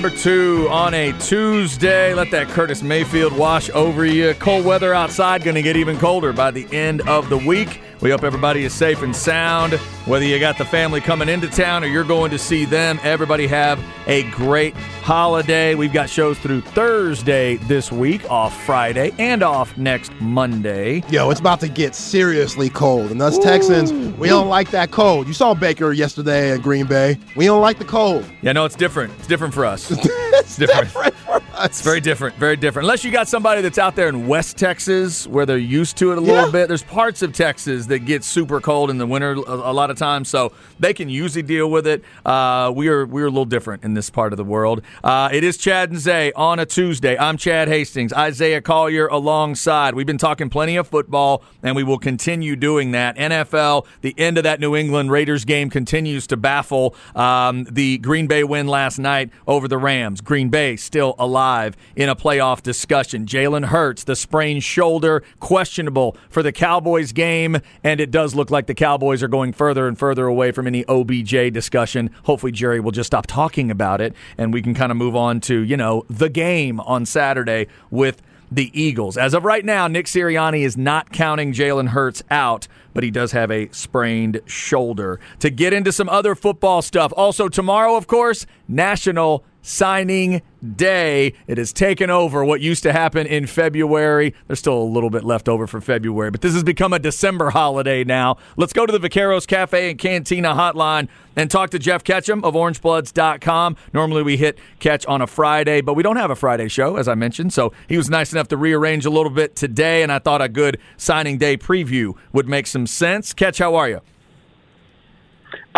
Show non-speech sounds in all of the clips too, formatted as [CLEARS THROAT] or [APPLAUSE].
number two on a Tuesday. Let that Curtis Mayfield wash over you. Cold weather outside, going to get even colder by the end of the week. We hope everybody is safe and sound. Whether you got the family coming into town or you're going to see them, everybody have a great holiday. We've got shows through Thursday this week, off Friday, and off next Monday. Yo, it's about to get seriously cold. And us Texans, we don't like that cold. You saw Baker yesterday in Green Bay. We don't like the cold. Yeah, no, it's different. It's different for us. [LAUGHS] it's different. different us. It's very different, very different. Unless you got somebody that's out there in West Texas where they're used to it a little Yeah. bit. There's parts of Texas that get super cold in the winter a, a lot of times, so they can usually deal with it. Uh, we are we are a little different in this part of the world. Uh, it is Chad and Zay on a Tuesday. I'm Chad Hastings, Isaiah Collier alongside. We've been talking plenty of football, and we will continue doing that. NFL, the end of that New England Raiders game continues to baffle. Um, the Green Bay win last night over the Rams. Green Bay still alive in a playoff discussion. Jalen Hurts, the sprained shoulder, questionable for the Cowboys game, and it does look like the Cowboys are going further and further away from any OBJ discussion. Hopefully, Jerry will just stop talking about it, and we can kind of move on to you know the game on Saturday with the Eagles. As of right now, Nick Sirianni is not counting Jalen Hurts out, but he does have a sprained shoulder. To get into some other football stuff, also tomorrow, of course, National Signing Day. It has taken over what used to happen in February. There's still a little bit left over for February, but this has become a December holiday now. Let's go to the Vaqueros Cafe and Cantina hotline and talk to Jeff Ketchum of orangebloods.com. Normally we hit Catch on a Friday, but we don't have a Friday show, as I mentioned. So he was nice enough to rearrange a little bit today, and I thought a good signing day preview would make some sense. Catch, how are you?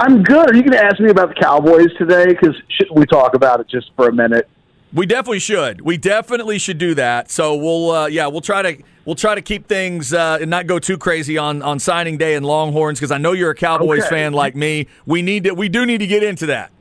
I'm good. Are you going to ask me about the Cowboys today? Because shouldn't we talk about it just for a minute? We definitely should. We definitely should do that. So we'll, uh, yeah, we'll try to we'll try to keep things uh, and not go too crazy on on signing day and Longhorns because I know you're a Cowboys Okay. fan like me. We need to we do need to get into that.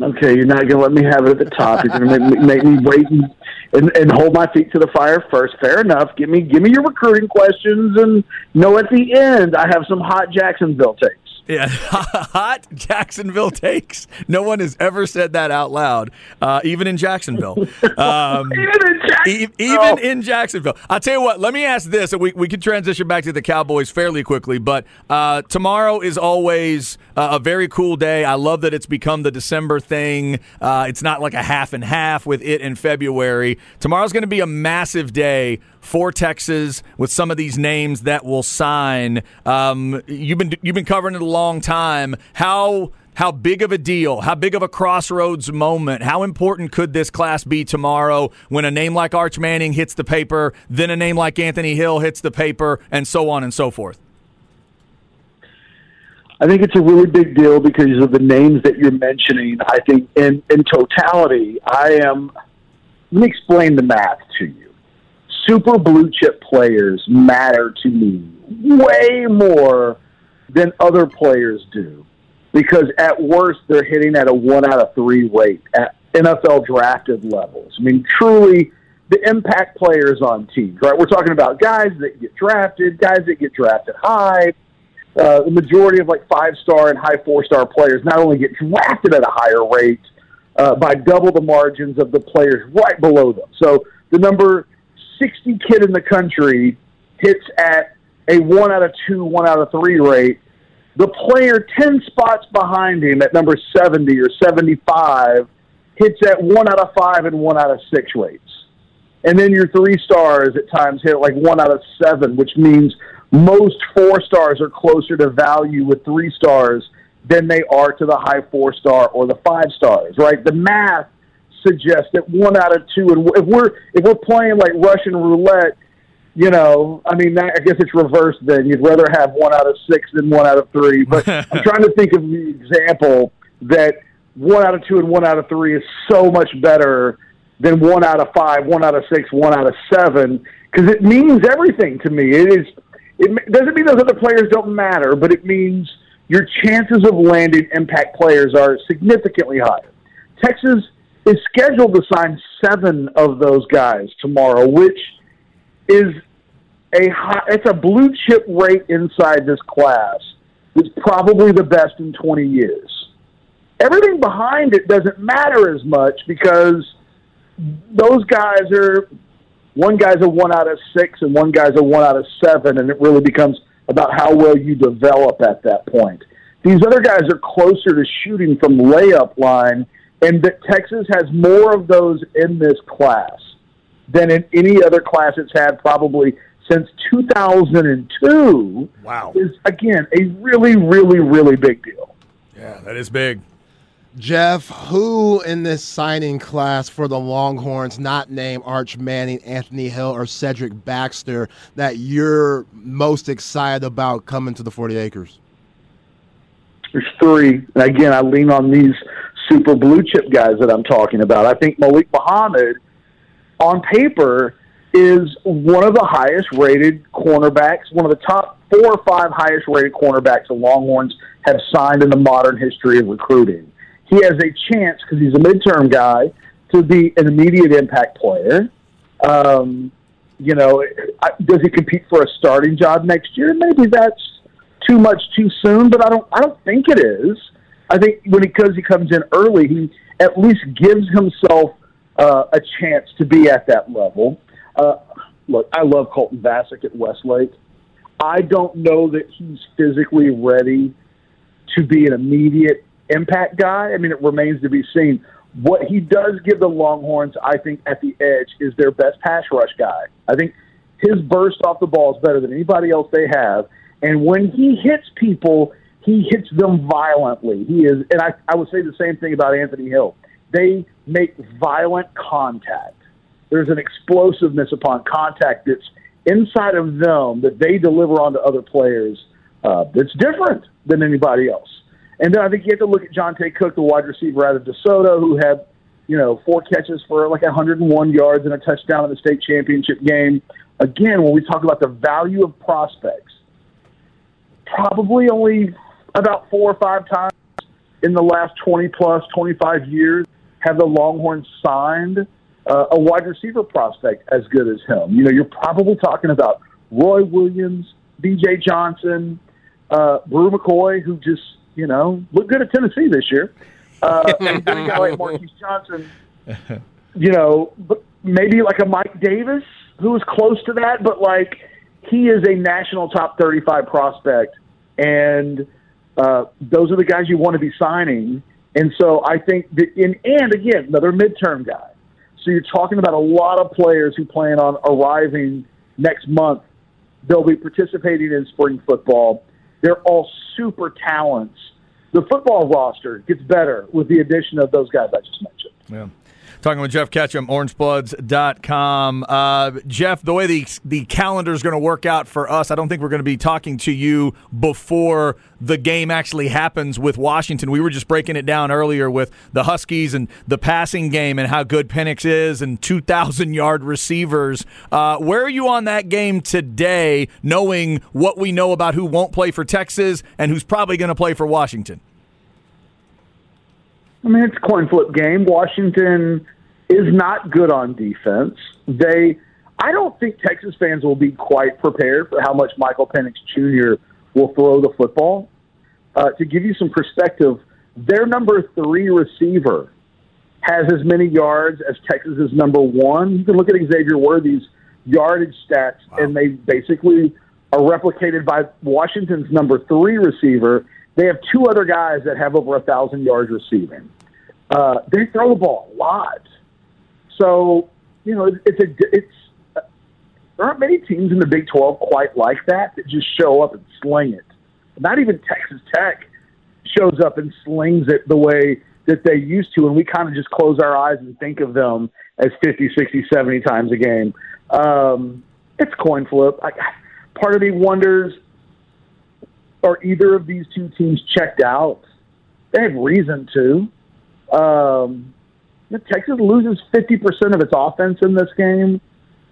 Okay, you're not going to let me have it at the top. You're going to make, me- make me wait and, and and hold my feet to the fire first. Fair enough. Give me give me your recruiting questions, and know at the end I have some hot Jacksonville takes. Yeah, [LAUGHS] hot Jacksonville takes. No one has ever said that out loud, uh, even in Jacksonville. [LAUGHS] Um, Even in E- Jacksonville. even in Jacksonville. I'll tell you what, let me ask this, and we, we can transition back to the Cowboys fairly quickly, but uh, tomorrow is always uh, a very cool day. I love that it's become the December thing. Uh, it's not like a half and half with it in February. Tomorrow's going to be a massive day for Texas with some of these names that will sign. Um, you've been you've been covering it a long time. How how big of a deal, how big of a crossroads moment, how important could this class be tomorrow when a name like Arch Manning hits the paper, then a name like Anthony Hill hits the paper, and so on and so forth? I think it's a really big deal because of the names that you're mentioning. I think in in totality, I am. Let me explain the math to you. Super blue chip players matter to me way more than other players do because at worst they're hitting at a one out of three rate at NFL drafted levels. I mean, truly the impact players on teams, right? We're talking about guys that get drafted, guys that get drafted high. Uh, the majority of like five star and high four star players not only get drafted at a higher rate uh, by double the margins of the players right below them. So the number 60 kid in the country hits at a one out of two, one out of three rate. The player 10 spots behind him at number 70 or 75 hits at one out of five and one out of six rates. And then your three stars at times hit like one out of seven, which means most four stars are closer to value with three stars than they are to the high four star or the five stars, right? The math suggests that one out of two, and if we're if we're playing like Russian roulette, you know, I mean, that, I guess it's reversed. Then you'd rather have one out of six than one out of three. But [LAUGHS] I'm trying to think of the example that one out of two and one out of three is so much better than one out of five, one out of six, one out of seven, because it means everything to me. It is. It doesn't mean those other players don't matter, but it means your chances of landing impact players are significantly higher. Texas is scheduled to sign seven of those guys tomorrow, which is a high, it's a blue chip rate inside this class. It's probably the best in 20 years. everything behind it doesn't matter as much because those guys are one guy's a one out of six and one guy's a one out of seven, and it really becomes about how well you develop at that point. These other guys are closer to shooting from layup line, and that Texas has more of those in this class than in any other class it's had probably since 2002. Wow. Is, again, a really, really, really big deal. Yeah, that is big. Jeff, who in this signing class for the Longhorns, not named Arch Manning, Anthony Hill, or Cedric Baxter, that you're most excited about coming to the 40 acres? There's three. And again, I lean on these super blue chip guys that I'm talking about. I think Malik Muhammad, on paper, is one of the highest rated cornerbacks, one of the top four or five highest rated cornerbacks the Longhorns have signed in the modern history of recruiting. He has a chance, because he's a midterm guy, to be an immediate impact player. Um, you know, does he compete for a starting job next year? Maybe that's too much too soon, but I don't. I don't think it is. I think when he because he comes in early, he at least gives himself uh, a chance to be at that level. Uh, look, I love Colton Vasek at Westlake. I don't know that he's physically ready to be an immediate impact guy. I mean, it remains to be seen. What he does give the Longhorns, I think, at the edge is their best pass rush guy. I think his burst off the ball is better than anybody else they have. And when he hits people, he hits them violently. He is, and I, I would say the same thing about Anthony Hill. They make violent contact. There's an explosiveness upon contact that's inside of them that they deliver onto other players uh, that's different than anybody else. And then I think you have to look at Johntay Cook, the wide receiver out of DeSoto, who had, you know, four catches for like 101 yards and a touchdown in the state championship game. Again, when we talk about the value of prospects, probably only about four or five times in the last 20 plus, 25 years have the Longhorns signed uh, a wide receiver prospect as good as him. You know, you're probably talking about Roy Williams, B.J. Johnson, uh, Bru McCoy, who just you know looked good at Tennessee this year, uh, [LAUGHS] and then a guy like Marquise Johnson. You know, but maybe like a Mike Davis who is close to that, but like he is a national top 35 prospect, and uh, those are the guys you want to be signing. And so I think that in and again another midterm guy. So you're talking about a lot of players who plan on arriving next month. They'll be participating in spring football. They're all super talents. The football roster gets better with the addition of those guys I just mentioned. Yeah. Talking with Jeff Ketchum, orangebloods.com. Uh, Jeff, the way the, the calendar is going to work out for us, I don't think we're going to be talking to you before the game actually happens with Washington. We were just breaking it down earlier with the Huskies and the passing game and how good Penix is and 2,000 yard receivers. Uh, where are you on that game today, knowing what we know about who won't play for Texas and who's probably going to play for Washington? I mean, it's a coin flip game. Washington is not good on defense. They, I don't think Texas fans will be quite prepared for how much Michael Penix Jr. will throw the football. Uh, to give you some perspective, their number three receiver has as many yards as Texas's number one. You can look at Xavier Worthy's yardage stats, wow. and they basically are replicated by Washington's number three receiver. They have two other guys that have over a thousand yards receiving. Uh, they throw the ball a lot. So, you know, it's a it's there aren't many teams in the Big 12 quite like that that just show up and sling it. Not even Texas Tech shows up and slings it the way that they used to, and we kind of just close our eyes and think of them as 50, 60, 70 times a game. Um, it's coin flip. I, part of me wonders are either of these two teams checked out? They have reason to. Um, Texas loses 50% of its offense in this game.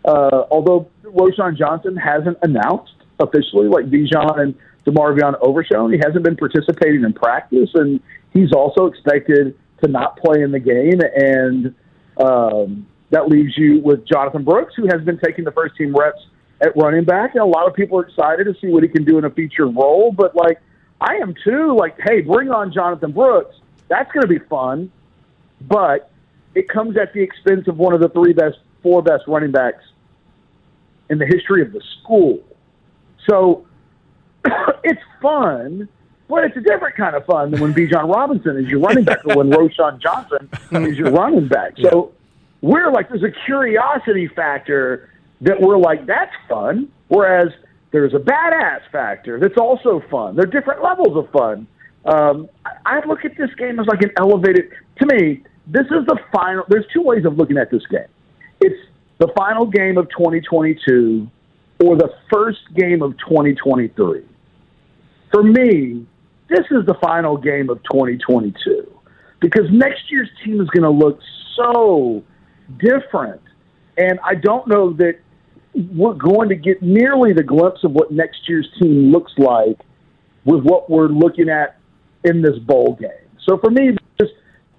Uh, although Roschon Johnson hasn't announced officially, like Bijan and DeMarvion Overshown, he hasn't been participating in practice, and he's also expected to not play in the game. And um, that leaves you with Jonathan Brooks, who has been taking the first team reps at running back, and a lot of people are excited to see what he can do in a featured role. But like, I am too. Like, hey, bring on Jonathan Brooks That's going to be fun, but it comes at the expense of one of the three best, four best running backs in the history of the school. So [CLEARS THROAT] it's fun, but it's a different kind of fun than when Bijan Robinson is your running back or when [LAUGHS] Roschon Johnson is your running back. So we're like, there's a curiosity factor that we're like, that's fun. Whereas there's a badass factor that's also fun. There are different levels of fun. Um, I look at this game as like an elevated. To me, this is the final. There's two ways of looking at this game. It's the final game of 2022 or the first game of 2023. For me, this is the final game of 2022 because next year's team is going to look so different. And I don't know that we're going to get nearly the glimpse of what next year's team looks like with what we're looking at in this bowl game. So for me, it's,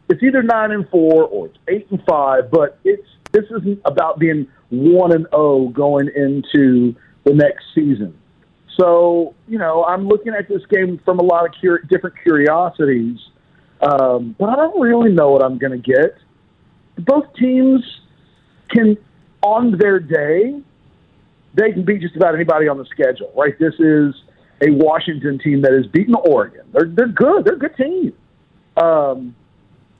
it's either nine and four or it's eight and five, but it's this isn't about being one and zero oh going into the next season. So you know, I'm looking at this game from a lot of cur- different curiosities, um, but I don't really know what I'm going to get. Both teams can, on their day, they can beat just about anybody on the schedule. Right? This is a Washington team that has beaten Oregon. They're they're good. They're a good team. Um,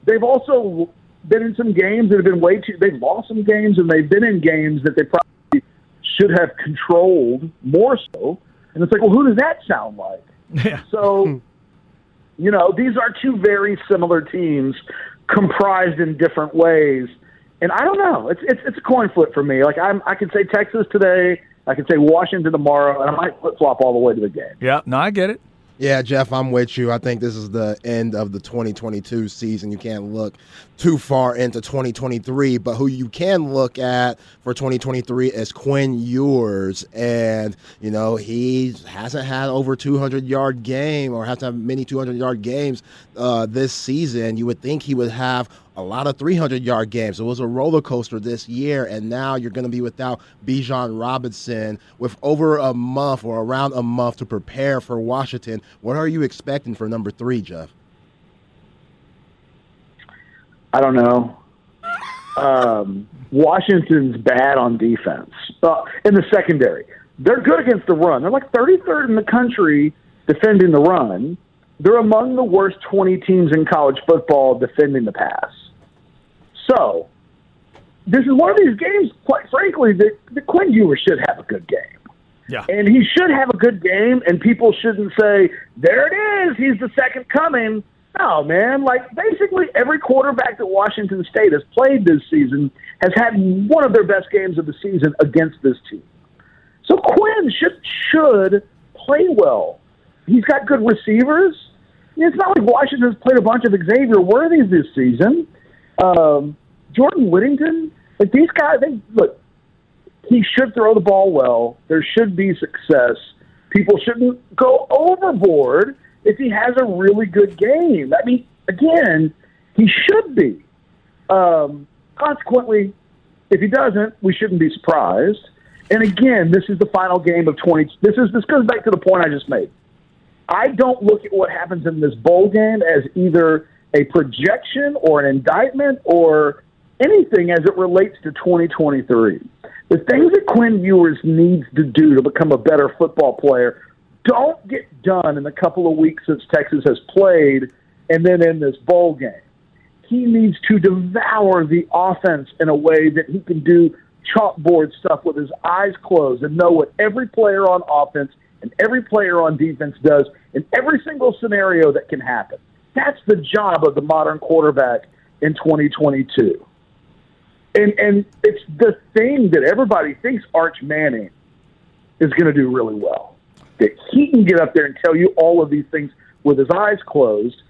they've also been in some games that have been way too. They've lost some games, and they've been in games that they probably should have controlled more so. And it's like, well, who does that sound like? [LAUGHS] Yeah. So, you know, these are two very similar teams comprised in different ways. And I don't know. It's it's it's a coin flip for me. Like I'm, I could say Texas today. I could say Washington tomorrow, and I might flip flop all the way to the game. Yeah, no, I get it. Yeah, Jeff, I'm with you. I think this is the end of the 2022 season. You can't look too far into 2023, but who you can look at for 2023 is Quinn Ewers. And, you know, he hasn't had over 200 yard game or hasn't had many 200 yard games uh, this season. You would think he would have a lot of 300 yard games. It was a roller coaster this year, and now you're going to be without Bijan Robinson with over a month or around a month to prepare for Washington. What are you expecting for number three, Jeff? I don't know. Um, Washington's bad on defense uh, in the secondary. They're good against the run. They're like 33rd in the country defending the run. They're among the worst 20 teams in college football defending the pass. So, this is one of these games, quite frankly, that, that Quinn Ewers should have a good game. Yeah. And he should have a good game, and people shouldn't say, there it is, he's the second coming. No, man. Like, basically, every quarterback that Washington State has played this season has had one of their best games of the season against this team. So Quinn should, should play well. He's got good receivers. It's not like Washington's played a bunch of Xavier Worthies this season. Um, Jordan Whittington, like these guys, they look. He should throw the ball well. There should be success. People shouldn't go overboard if he has a really good game. I mean, again, he should be. Um, consequently, if he doesn't, we shouldn't be surprised. And again, this is the final game of 20. This is this goes back to the point I just made. I don't look at what happens in this bowl game as either a projection or an indictment or anything as it relates to 2023. The things that Quinn Ewers needs to do to become a better football player don't get done in the couple of weeks since Texas has played and then in this bowl game. He needs to devour the offense in a way that he can do chalkboard stuff with his eyes closed and know what every player on offense and every player on defense does in every single scenario that can happen. That's the job of the modern quarterback in 2022. And and it's the thing that everybody thinks Arch Manning is going to do really well. That he can get up there and tell you all of these things with his eyes closed.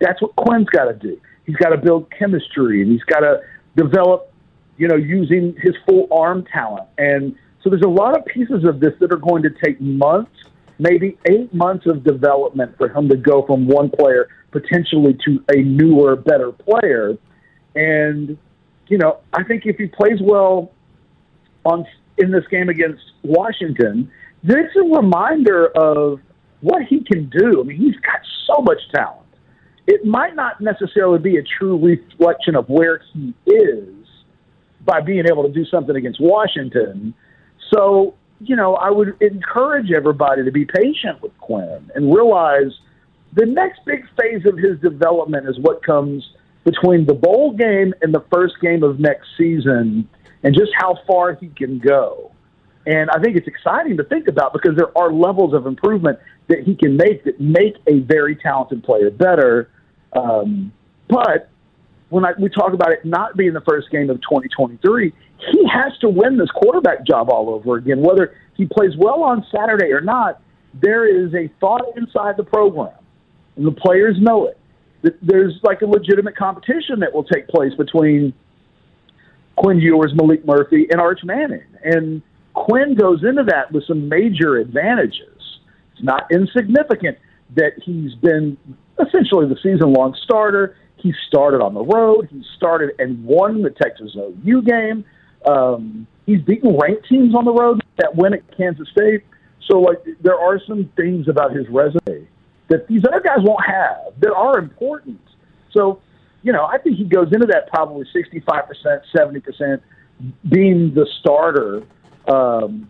That's what Quinn's got to do. He's got to build chemistry and he's got to develop, you know, using his full arm talent. And so there's a lot of pieces of this that are going to take months, maybe eight months of development for him to go from one player potentially to a newer, better player. And you know, I think if he plays well on in this game against Washington, it's a reminder of what he can do. I mean, he's got so much talent, it might not necessarily be a true reflection of where he is by being able to do something against Washington. So, you know, I would encourage everybody to be patient with Quinn and realize the next big phase of his development is what comes between the bowl game and the first game of next season and just how far he can go. And I think it's exciting to think about because there are levels of improvement that he can make that make a very talented player better. Um, but when I, we talk about it not being the first game of 2023, he has to win this quarterback job all over again. Whether he plays well on Saturday or not, there is a thought inside the program, and the players know it. That there's like a legitimate competition that will take place between Quinn Ewers, Malik Murphy, and Arch Manning. And Quinn goes into that with some major advantages. It's not insignificant that he's been essentially the season long starter. He started on the road. He started and won the Texas OU game. Um, he's beaten ranked teams on the road. That win at Kansas State. So, like, there are some things about his resume that these other guys won't have that are important. So, you know, I think he goes into that probably 65%, 70% being the starter um,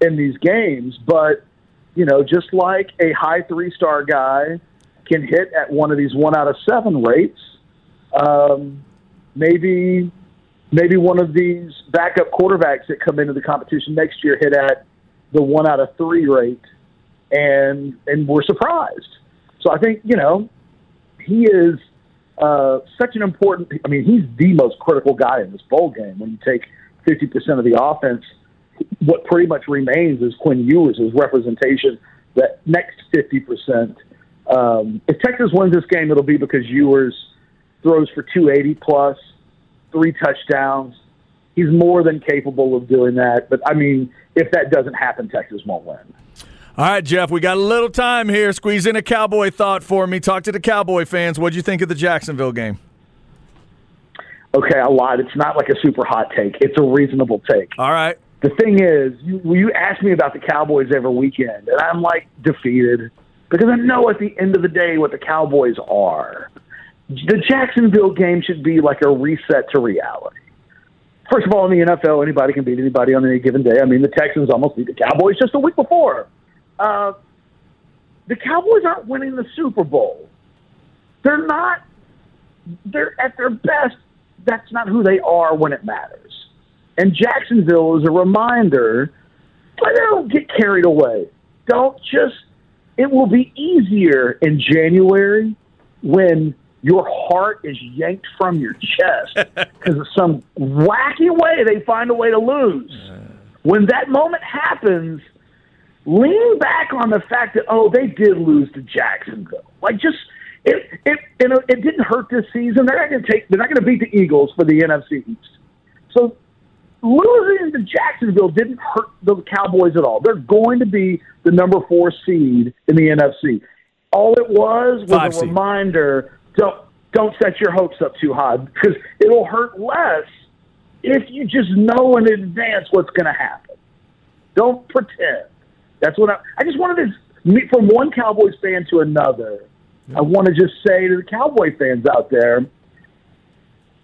in these games. But, you know, just like a high three star guy can hit at one of these one out of seven rates, um, maybe maybe one of these backup quarterbacks that come into the competition next year hit at the one out of three rate and and we're surprised. So I think, you know, he is uh, such an important. I mean, he's the most critical guy in this bowl game. When you take fifty percent of the offense, what pretty much remains is Quinn Ewers' representation. That next fifty percent. Um, if Texas wins this game, it'll be because Ewers throws for two eighty plus, three touchdowns. He's more than capable of doing that. But I mean, if that doesn't happen, Texas won't win. All right, Jeff, we got a little time here. Squeeze in a Cowboy thought for me. Talk to the Cowboy fans. What'd you think of the Jacksonville game? Okay, I lied. It's not like a super hot take. It's a reasonable take. All right. The thing is, you, you ask me about the Cowboys every weekend, and I'm like defeated because I know at the end of the day what the Cowboys are. The Jacksonville game should be like a reset to reality. First of all, in the NFL, anybody can beat anybody on any given day. I mean, the Texans almost beat the Cowboys just a week before uh, the Cowboys aren't winning the Super Bowl. They're not. They're at their best. That's not who they are when it matters. And Jacksonville is a reminder. But don't get carried away. Don't just. It will be easier in January when your heart is yanked from your chest [LAUGHS] because of some wacky way they find a way to lose. When that moment happens, lean back on the fact that oh they did lose to Jacksonville. Like just it it you know, it didn't hurt this season. They're not going to take they're not going to beat the Eagles for the NFC East. So losing to Jacksonville didn't hurt the Cowboys at all. They're going to be the number four seed in the NFC. All it was was Five a seed. reminder: don't don't set your hopes up too high because it'll hurt less if you just know in advance what's going to happen. Don't pretend. That's what I, I just wanted to meet from one Cowboys fan to another. I want to just say to the Cowboy fans out there,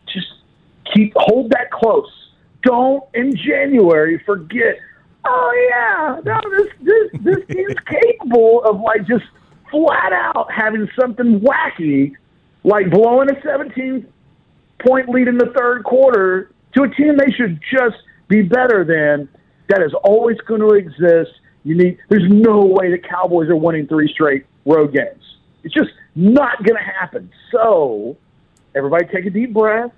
just keep hold that close. Don't in January forget. Oh yeah, no, this this this [LAUGHS] team's capable of like just flat out having something wacky, like blowing a 17 point lead in the third quarter to a team they should just be better than. That is always going to exist. You need. There's no way the Cowboys are winning three straight road games. It's just not going to happen. So, everybody, take a deep breath.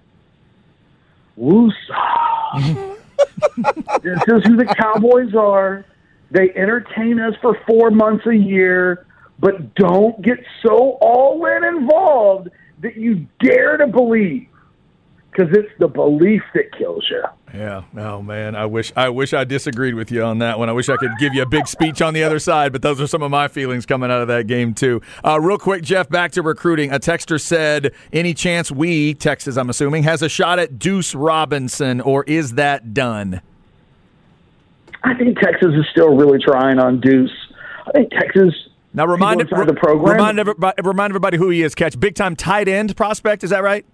Woosah. [LAUGHS] this is who the Cowboys are. They entertain us for four months a year, but don't get so all in involved that you dare to believe because it's the belief that kills you. Yeah. Oh man, I wish I wish I disagreed with you on that one. I wish I could give you a big speech on the other side, but those are some of my feelings coming out of that game too. Uh, real quick, Jeff, back to recruiting. A texter said, "Any chance we Texas, I'm assuming, has a shot at Deuce Robinson, or is that done?" I think Texas is still really trying on Deuce. I think Texas Now remind People inside the program. Remind everybody, remind everybody who he is. Catch big time tight end prospect. Is that right?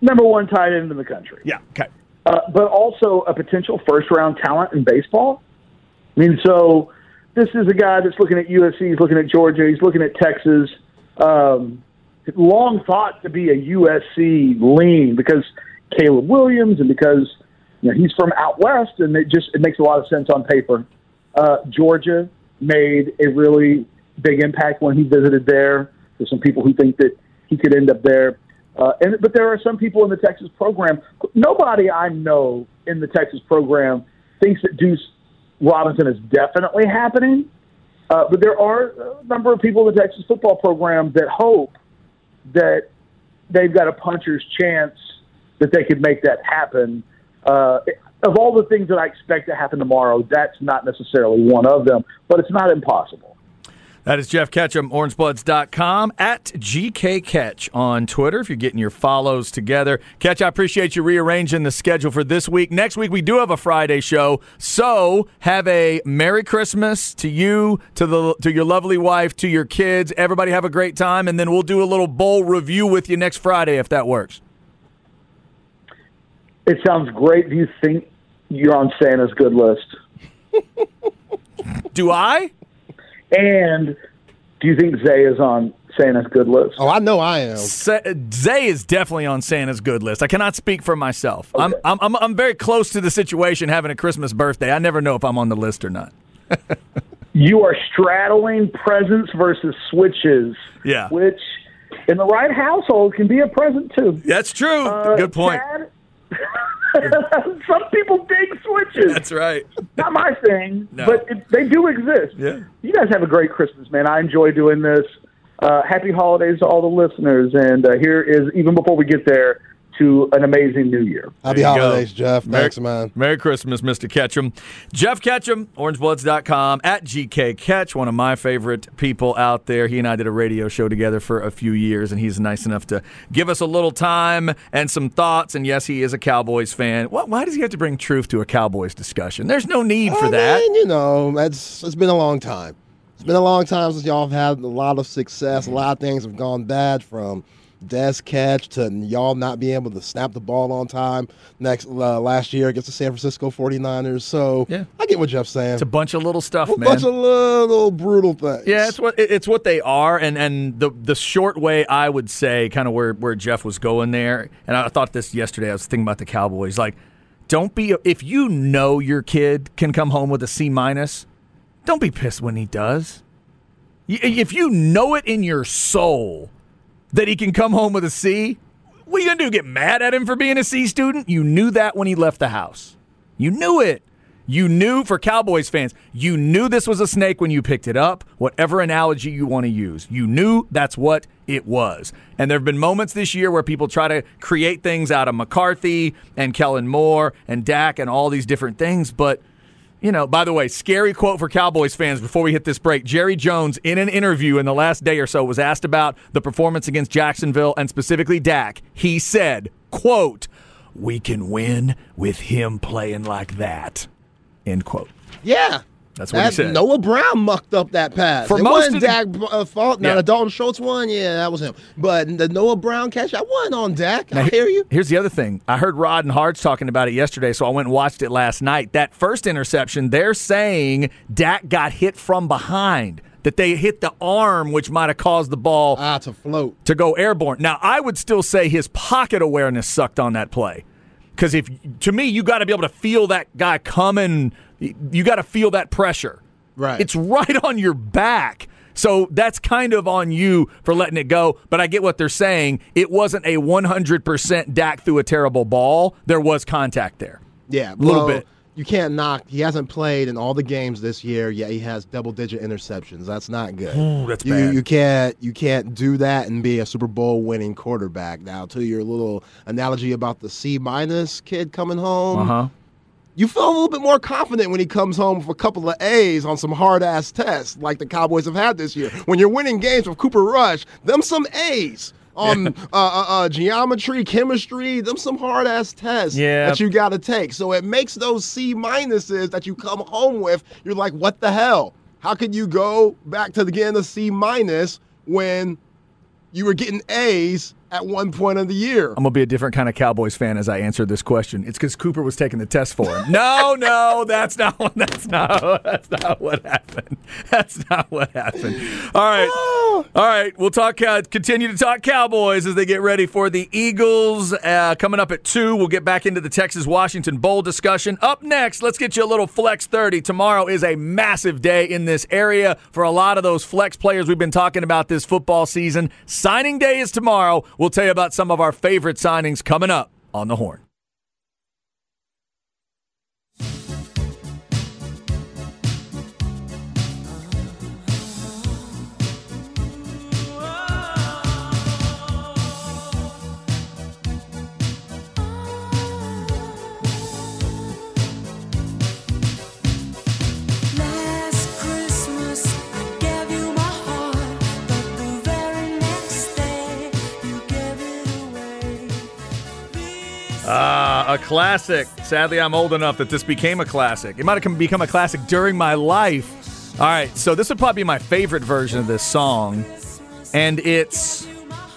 Number one tight end in the country. Yeah. Okay. uh, but also a potential first round talent in baseball. I mean, so this is a guy that's looking at USC, he's looking at Georgia, he's looking at Texas. Um, long thought to be a USC lean because Caleb Williams and because you know, he's from out west, and it just it makes a lot of sense on paper. Uh, Georgia made a really big impact when he visited there. There's some people who think that he could end up there. Uh, and but there are some people in the Texas program. Nobody I know in the Texas program thinks that Deuce Robinson is definitely happening. Uh, but there are a number of people in the Texas football program that hope that they've got a puncher's chance that they could make that happen. Uh, of all the things that I expect to happen tomorrow, that's not necessarily one of them, but it's not impossible. That is Jeff Ketchum, orangebloods.com, at GKCatch on Twitter if you're getting your follows together. Catch, I appreciate you rearranging the schedule for this week. Next week, we do have a Friday show. So have a Merry Christmas to you, to the to your lovely wife, to your kids. Everybody have a great time, and then we'll do a little bowl review with you next Friday if that works. It sounds great. Do you think you're on Santa's good list? [LAUGHS] Do I? And do you think Zay is on Santa's good list? Oh, I know I am. Sa- Zay is definitely on Santa's good list. I cannot speak for myself. I'm, I'm, I'm, I'm very close to the situation having a Christmas birthday. I never know if I'm on the list or not. [LAUGHS] You are straddling presents versus switches. Yeah. Which, in the right household, can be a present too. That's true. Uh, good point. Chad? [LAUGHS] [LAUGHS] Some people dig switches. That's right. Not my thing, No. but it, they do exist. Yeah. You guys have a great Christmas, man. I enjoy doing this. Uh, happy holidays to all the listeners. And uh, here is, even before we get there, to an amazing new year. Happy There you go. holidays, Jeff. Merry- Thanks, man. Merry Christmas, Mr. Ketchum. Jeff Ketchum, orangebloods.com, at GK Catch, one of my favorite people out there. He and I did a radio show together for a few years, and he's nice enough to give us a little time and some thoughts. And yes, he is a Cowboys fan. Why, why does he have to bring truth to a Cowboys discussion? There's no need for I that. mean, you know, it's it's been a long time. It's been a long time since y'all have had a lot of success. A lot of things have gone bad from Dez catch to y'all not being able to snap the ball on time next uh, last year against the San Francisco 49ers. So Yeah. I get what Jeff's saying. It's a bunch of little stuff, man. a man. bunch of little brutal things. Yeah, it's what it's what they are, and and the the short way I would say, kind of where where Jeff was going there, and I thought this yesterday. I was thinking about the Cowboys. Like, don't be if you know your kid can come home with a C minus, don't be pissed when he does. If you know it in your soul that he can come home with a C, what are you gonna do? Get mad at him for being a C student? You knew that when he left the house. You knew it. You knew for Cowboys fans, you knew this was a snake when you picked it up, whatever analogy you want to use. You knew that's what it was. And there have been moments this year where people try to create things out of McCarthy and Kellen Moore and Dak and all these different things. But, you know, by the way, scary quote for Cowboys fans before we hit this break. Jerry Jones, in an interview in the last day or so, was asked about the performance against Jacksonville and specifically Dak. He said, quote, we can win with him playing like that. End quote. Yeah. That's what he said. Noah Brown mucked up that pass. For it most wasn't of the- Dak uh, fault. Now Yeah. the Dalton Schultz one, yeah, that was him. But the Noah Brown catch, I wasn't on Dak. I hear you. Here's the other thing. I heard Rod and Hards talking about it yesterday, so I went and watched it last night. That first interception, they're saying Dak got hit from behind, that they hit the arm, which might have caused the ball Ah, to float. to go airborne. Now, I would still say his pocket awareness sucked on that play. Because if to me, you got to be able to feel that guy coming. You got to feel that pressure. Right. It's right on your back. So that's kind of on you for letting it go. But I get what they're saying. It wasn't a 100% Dak threw a terrible ball. There was contact there. Yeah, A little well, bit. You can't knock. He hasn't played in all the games this year. Yet he has double-digit interceptions. That's not good. Ooh, that's you, bad. You can't. You can't do that and be a Super Bowl winning quarterback. Now, to your little analogy about the C minus kid coming home, Uh huh. you feel a little bit more confident when he comes home with a couple of A's on some hard ass tests like the Cowboys have had this year. When you're winning games with Cooper Rush, them some A's on uh, uh, uh, geometry, chemistry, them some hard ass tests Yeah. that you got to take. So it makes those C minuses that you come home with. You're like, what the hell? How could you go back to the beginning of C minus when you were getting A's at one point of the year? I'm gonna be a different kind of Cowboys fan as I answer this question. It's because Cooper was taking the test for him. no, no, that's not what. That's not. That's not what happened. That's not what happened. All right, all right. We'll talk. Uh, continue to talk Cowboys as they get ready for the Eagles uh, coming up at two. We'll get back into the Texas Washington Bowl discussion. Up next, let's get you a little flex thirty. Tomorrow is a massive day in this area for a lot of those flex players we've been talking about this football season. Signing day is tomorrow. We'll tell you about some of our favorite signings coming up on the horn. A classic. Sadly, I'm old enough that this became a classic. It might have become a classic during my life. All right, so this would probably be my favorite version of this song, and it's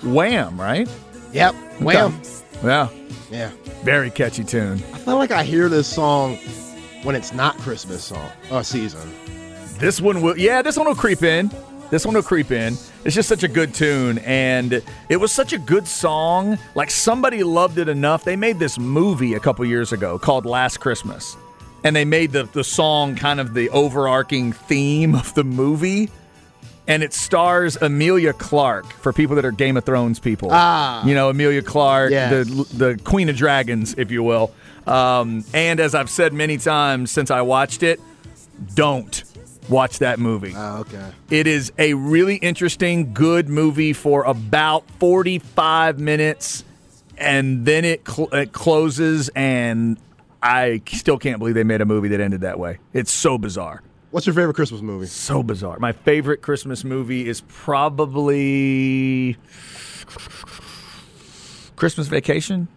Wham, right? Yep. Wham. Yeah, Yeah. very catchy tune. I feel like I hear this song when it's not Christmas song or season. This one will, yeah, this one will creep in. This one will creep in. It's just such a good tune, and it was such a good song. Like somebody loved it enough. They made this movie a couple years ago called Last Christmas, and they made the the song kind of the overarching theme of the movie. And it stars Emilia Clarke for people that are Game of Thrones people. Ah. you know Emilia Clarke, Yes. the the Queen of Dragons, if you will. Um, and as I've said many times since I watched it, don't watch that movie. Oh, okay. It is a really interesting, good movie for about 45 minutes, and then it, cl- it closes, and I still can't believe they made a movie that ended that way. It's so bizarre. What's your favorite Christmas movie? So bizarre. My favorite Christmas movie is probably Christmas Vacation,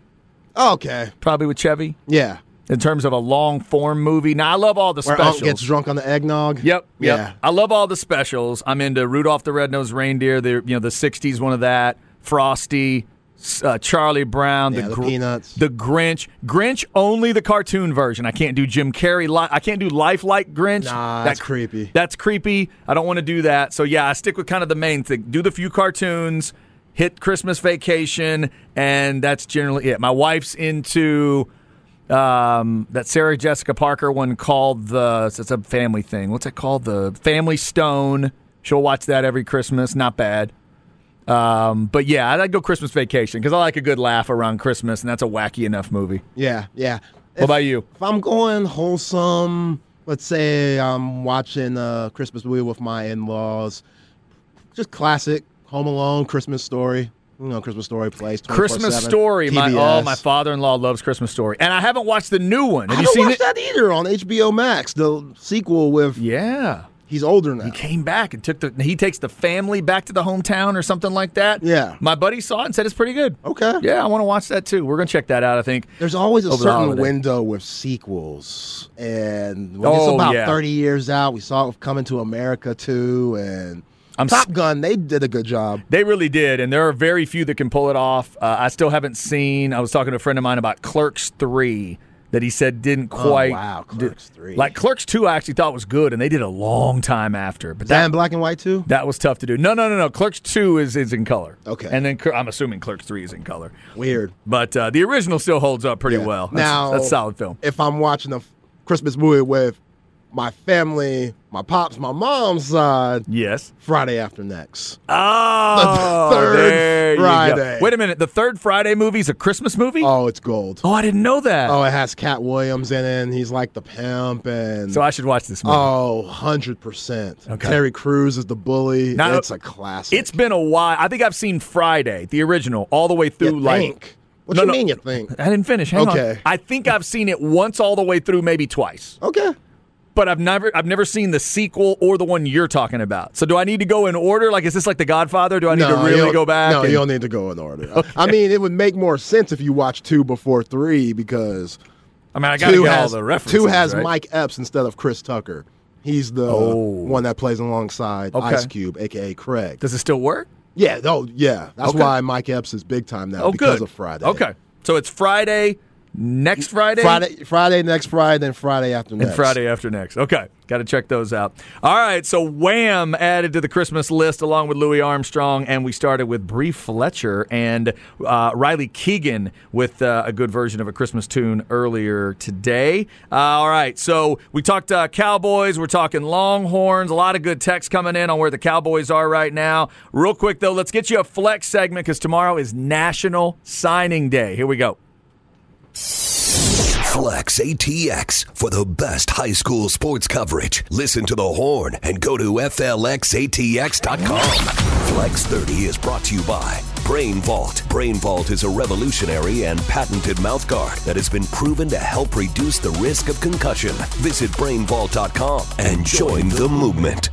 okay. probably with Chevy, Yeah. In terms of a long form movie. Now, I love all the Where specials. Unc gets drunk on the eggnog. Yep, yep. Yeah. I love all the specials. I'm into Rudolph the Red-Nosed Reindeer. The you know the '60s one of that. Frosty, uh, Charlie Brown, Yeah, the Peanuts. the Grinch. Grinch only the cartoon version. I can't do Jim Carrey. Li- I can't do lifelike Grinch. Nah, that's creepy. That's creepy. I don't want to do that. So yeah, I stick with kind of the main thing. Do the few cartoons. Hit Christmas Vacation, and that's generally it. My wife's into um, that Sarah Jessica Parker one called the it's a family thing. What's it called? The Family Stone. She'll watch that every Christmas. Not bad. Um, but yeah, I'd go Christmas Vacation because I like a good laugh around Christmas, and that's a wacky enough movie. Yeah, yeah. What about you? If I'm going wholesome, let's say I'm watching a Christmas movie with my in-laws, just classic Home Alone, Christmas Story. You know, Christmas Story plays. Christmas Story. My oh, my father-in-law loves Christmas Story, and I haven't watched the new one. Have I you seen it? that either on HBO Max. The sequel with Yeah. he's older now. He came back and took the. He takes the family back to the hometown or something like that. Yeah. My buddy saw it and said it's pretty good. Okay. Yeah, I want to watch that too. We're gonna check that out. I think. There's always a certain window with sequels, and when it's Oh, about yeah. 30 years out, we saw it with Coming to America too, and I'm Top Gun. They did a good job. They really did, and there are very few that can pull it off. Uh, I still haven't seen. I was talking to a friend of mine about Clerks three that he said didn't quite. Oh, wow, Clerks 3. Like Clerks two, I actually thought was good, and they did a long time after. But that that in black and white too? that was tough to do. No, no, no, no. Clerks two is is in color. Okay. and then I'm assuming Clerks three is in color, Weird. but uh, the original still holds up pretty Yeah. well. That's, now that's solid film. If I'm watching a Christmas movie with my family, my pops, my mom's side, Yes. Friday after next. Oh, [LAUGHS] the third there. Friday. Wait a minute. The third Friday movie is a Christmas movie. Oh, it's gold. Oh, I didn't know that. Oh, it has Katt Williams in it. And he's like the pimp, and so I should watch this movie. oh, 100 percent. Okay. Terry Crews is the bully. Now- it's a classic. It's been a while. I think I've seen Friday, the original, all the way through. You like, think? What No, you no. mean? You think? I didn't finish. Hang Okay. on. I think I've seen it once all the way through, maybe twice. Okay. But I've never, I've never seen the sequel or the one you're talking about. So do I need to go in order? Like, is this like The Godfather? Do I need to really go back? No, and- you don't need to go in order. I mean, it would make more sense if you watch two before three because I mean, I got all has the references. two has right? Mike Epps instead of Chris Tucker. He's the Oh. one that plays alongside Okay. Ice Cube, aka Craig. Does it still work? Yeah, oh yeah. That's Okay. why Mike Epps is big time now Oh, because good. of Friday. Okay, so it's Friday, next Friday, Friday, Friday, next Friday, then Friday after and. Friday after next. Okay, got to check those out. All right, so Wham added to the Christmas list along with Louis Armstrong, and we started with Bree Fletcher and uh, Riley Keegan with uh, a good version of a Christmas tune earlier today. Uh, all right, so we talked uh, Cowboys, we're talking Longhorns, a lot of good text coming in on where the Cowboys are right now. Real quick though, let's get you a flex segment because tomorrow is National Signing Day. Here we go. Flex ATX for the best high school sports coverage. Listen to the horn and go to FLXATX.com. Flex 30 is brought to you by Brain Vault. Brain Vault is a revolutionary and patented mouthguard that has been proven to help reduce the risk of concussion. Visit brainvault.com and join the movement.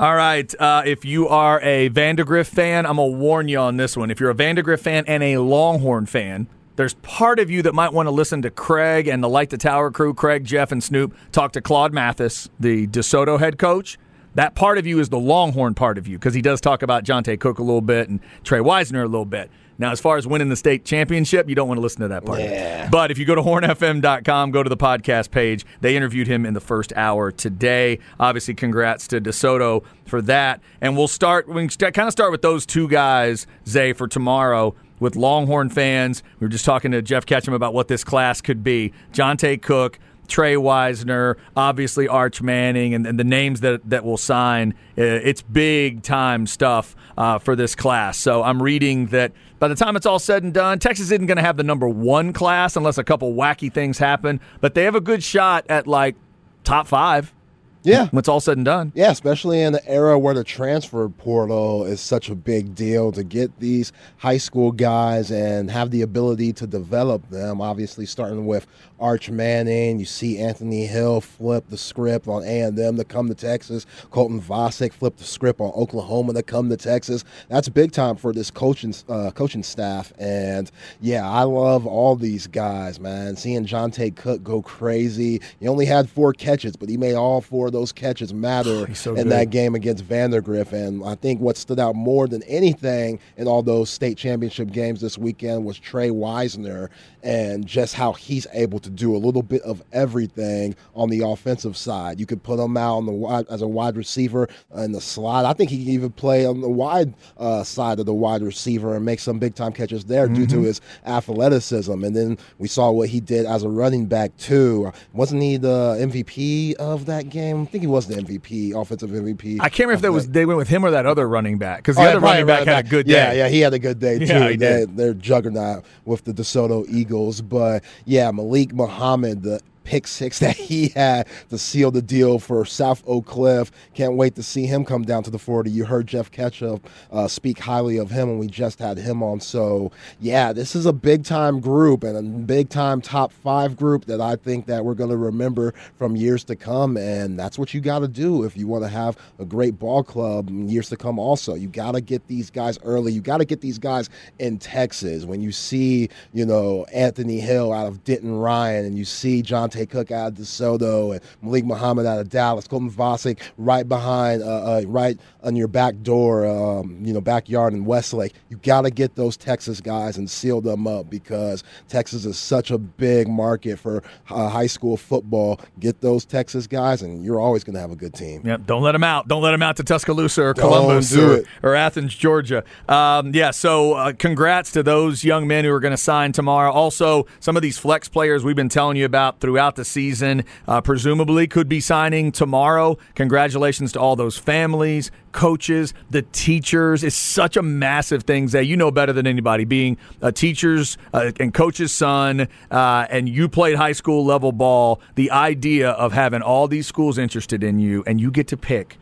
All right. Uh, if you are a Vandegrift fan, I'm going to warn you on this one. If you're a Vandegrift fan and a Longhorn fan, there's part of you that might want to listen to Craig and the Light the Tower crew, Craig, Jeff, and Snoop, talk to Claude Mathis, the DeSoto head coach. That part of you is the Longhorn part of you because he does talk about Johntay Cook a little bit and Tre Wisner a little bit. Now, as far as winning the state championship, you don't want to listen to that part. it. But if you go to hornfm.com, go to the podcast page. They interviewed him in the first hour today. Obviously, congrats to DeSoto for that. And we'll start, we kind of start with those two guys, Zay, for tomorrow with Longhorn fans. We were just talking to Jeff Ketchum about what this class could be. Johntay Cook, Tre Wisner, obviously Arch Manning, and, and the names that, that will sign. Uh, it's big time stuff uh, for this class. So I'm reading that by the time it's all said and done, Texas isn't going to have the number one class unless a couple wacky things happen, but they have a good shot at like top five Yeah. when it's all said and done. Yeah, especially in the era where the transfer portal is such a big deal to get these high school guys and have the ability to develop them. Obviously, starting with Arch Manning, you see Anthony Hill flip the script on A and M to come to Texas. Colton Vasek flip the script on Oklahoma to come to Texas. That's big time for this coaching uh, coaching staff. And yeah, I love all these guys, man. Seeing Johntay Cook go crazy. He only had four catches, but he made all four of those catches matter [SIGHS] so in good. that game against Vandegrift. And I think what stood out more than anything in all those state championship games this weekend was Tre Wisner and just how he's able to do a little bit of everything on the offensive side. You could put him out on the wide as a wide receiver in the slot. I think he can even play on the wide uh, side of the wide receiver and make some big time catches there due to his athleticism. And then we saw what he did as a running back too. Wasn't he the MVP of that game? I think he was the MVP, offensive MVP. I can't remember if that was they went with him or that other running back because the Oh, other yeah, running back had a good day. Yeah, yeah, he had a good day [LAUGHS] too. Yeah, he they. They're juggernaut with the DeSoto Eagles, but yeah, Malik Muhammad, the pick six [LAUGHS] that he had to seal the deal for South Oak Cliff. Can't wait to see him come down to the 40. You heard Jeff Ketchum uh, speak highly of him and we just had him on. So yeah, this is a big time group and a big time top five group that I think that we're going to remember from years to come. And that's what you got to do if you want to have a great ball club years to come. Also, you got to get these guys early. You got to get these guys in Texas. When you see, you know, Anthony Hill out of Denton Ryan, and you see Cook out of DeSoto, and Malik Muhammad out of Dallas, Colton Vasek right behind, uh, uh, right on your back door, um, you know, backyard in Westlake. You got to get those Texas guys and seal them up because Texas is such a big market for uh, high school football. Get those Texas guys, and you're always going to have a good team. Yep, don't let them out. Don't let them out to Tuscaloosa or Columbus or, or Athens, Georgia. Um, yeah, so uh, congrats to those young men who are going to sign tomorrow. Also, some of these flex players we've been telling you about throughout the season, uh, presumably could be signing tomorrow. Congratulations to all those families, coaches, the teachers. It's such a massive thing, Zay. You know better than anybody, being a teacher's uh, and coach's son, uh, and you played high school level ball. The idea of having all these schools interested in you, and you get to pick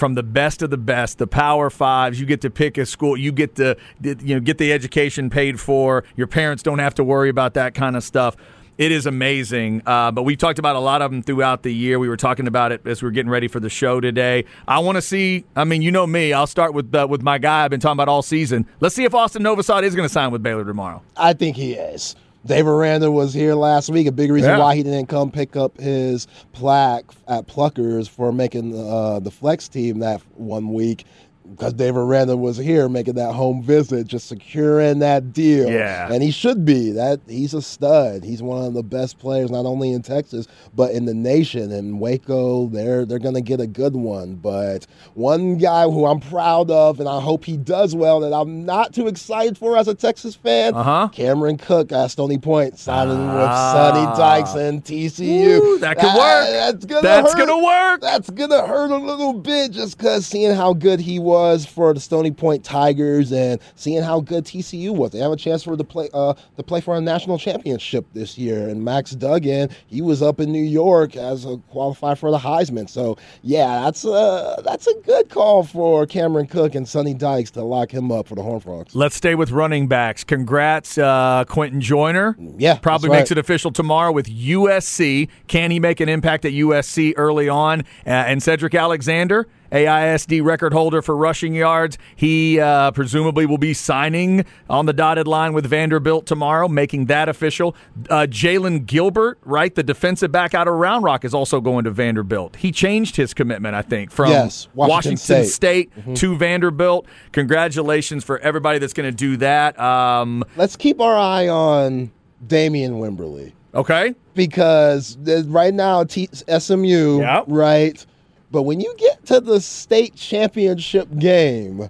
from the best of the best, the Power Fives. You get to pick a school. You get to you know get the education paid for. Your parents don't have to worry about that kind of stuff. It is amazing, uh, but we've talked about a lot of them throughout the year. We were talking about it as we were getting ready for the show today. I want to see. I mean, you know me. I'll start with uh, with my guy I've been talking about all season. Let's see if Austin Novosad is going to sign with Baylor tomorrow. I think he is. Dave Aranda was here last week. A big reason Yeah. why he didn't come pick up his plaque at Pluckers for making uh, the flex team that one week. Because David Aranda was here making that home visit, just securing that deal. Yeah. And he should be. That he's a stud. He's one of the best players, not only in Texas, but in the nation. And Waco, they're they're gonna get a good one. But one guy who I'm proud of, and I hope he does well, that I'm not too excited for as a Texas fan, Uh-huh. Cameron Cook at Stony Point signing Ah. with Sonny Dykes and TCU. Ooh, that could work. That's gonna That's hurt. gonna work. That's gonna hurt a little bit just because seeing how good he was for the Stony Point Tigers and seeing how good TCU was. They have a chance for the play uh, to play for a national championship this year. And Max Duggan, he was up in New York as a qualified for the Heisman. So yeah, that's a that's a good call for Cameron Cook and Sonny Dykes to lock him up for the Horn Frogs. Let's stay with running backs. Congrats, uh, Quinten Joyner. Yeah, Probably makes it official tomorrow with USC. Can he make an impact at USC early on? Uh, and Cedric Alexander, AISD record holder for rushing yards. He uh, presumably will be signing on the dotted line with Vanderbilt tomorrow, making that official. Uh, Jalen Gilbert, right, the defensive back out of Round Rock, is also going to Vanderbilt. He changed his commitment, I think, from Yes, Washington State, State. Mm-hmm. to Vanderbilt. Congratulations for everybody that's going to do that. Um, Let's keep our eye on Damian Wimberly. okay. because right now T- SMU, Yep. right? But when you get to the state championship game,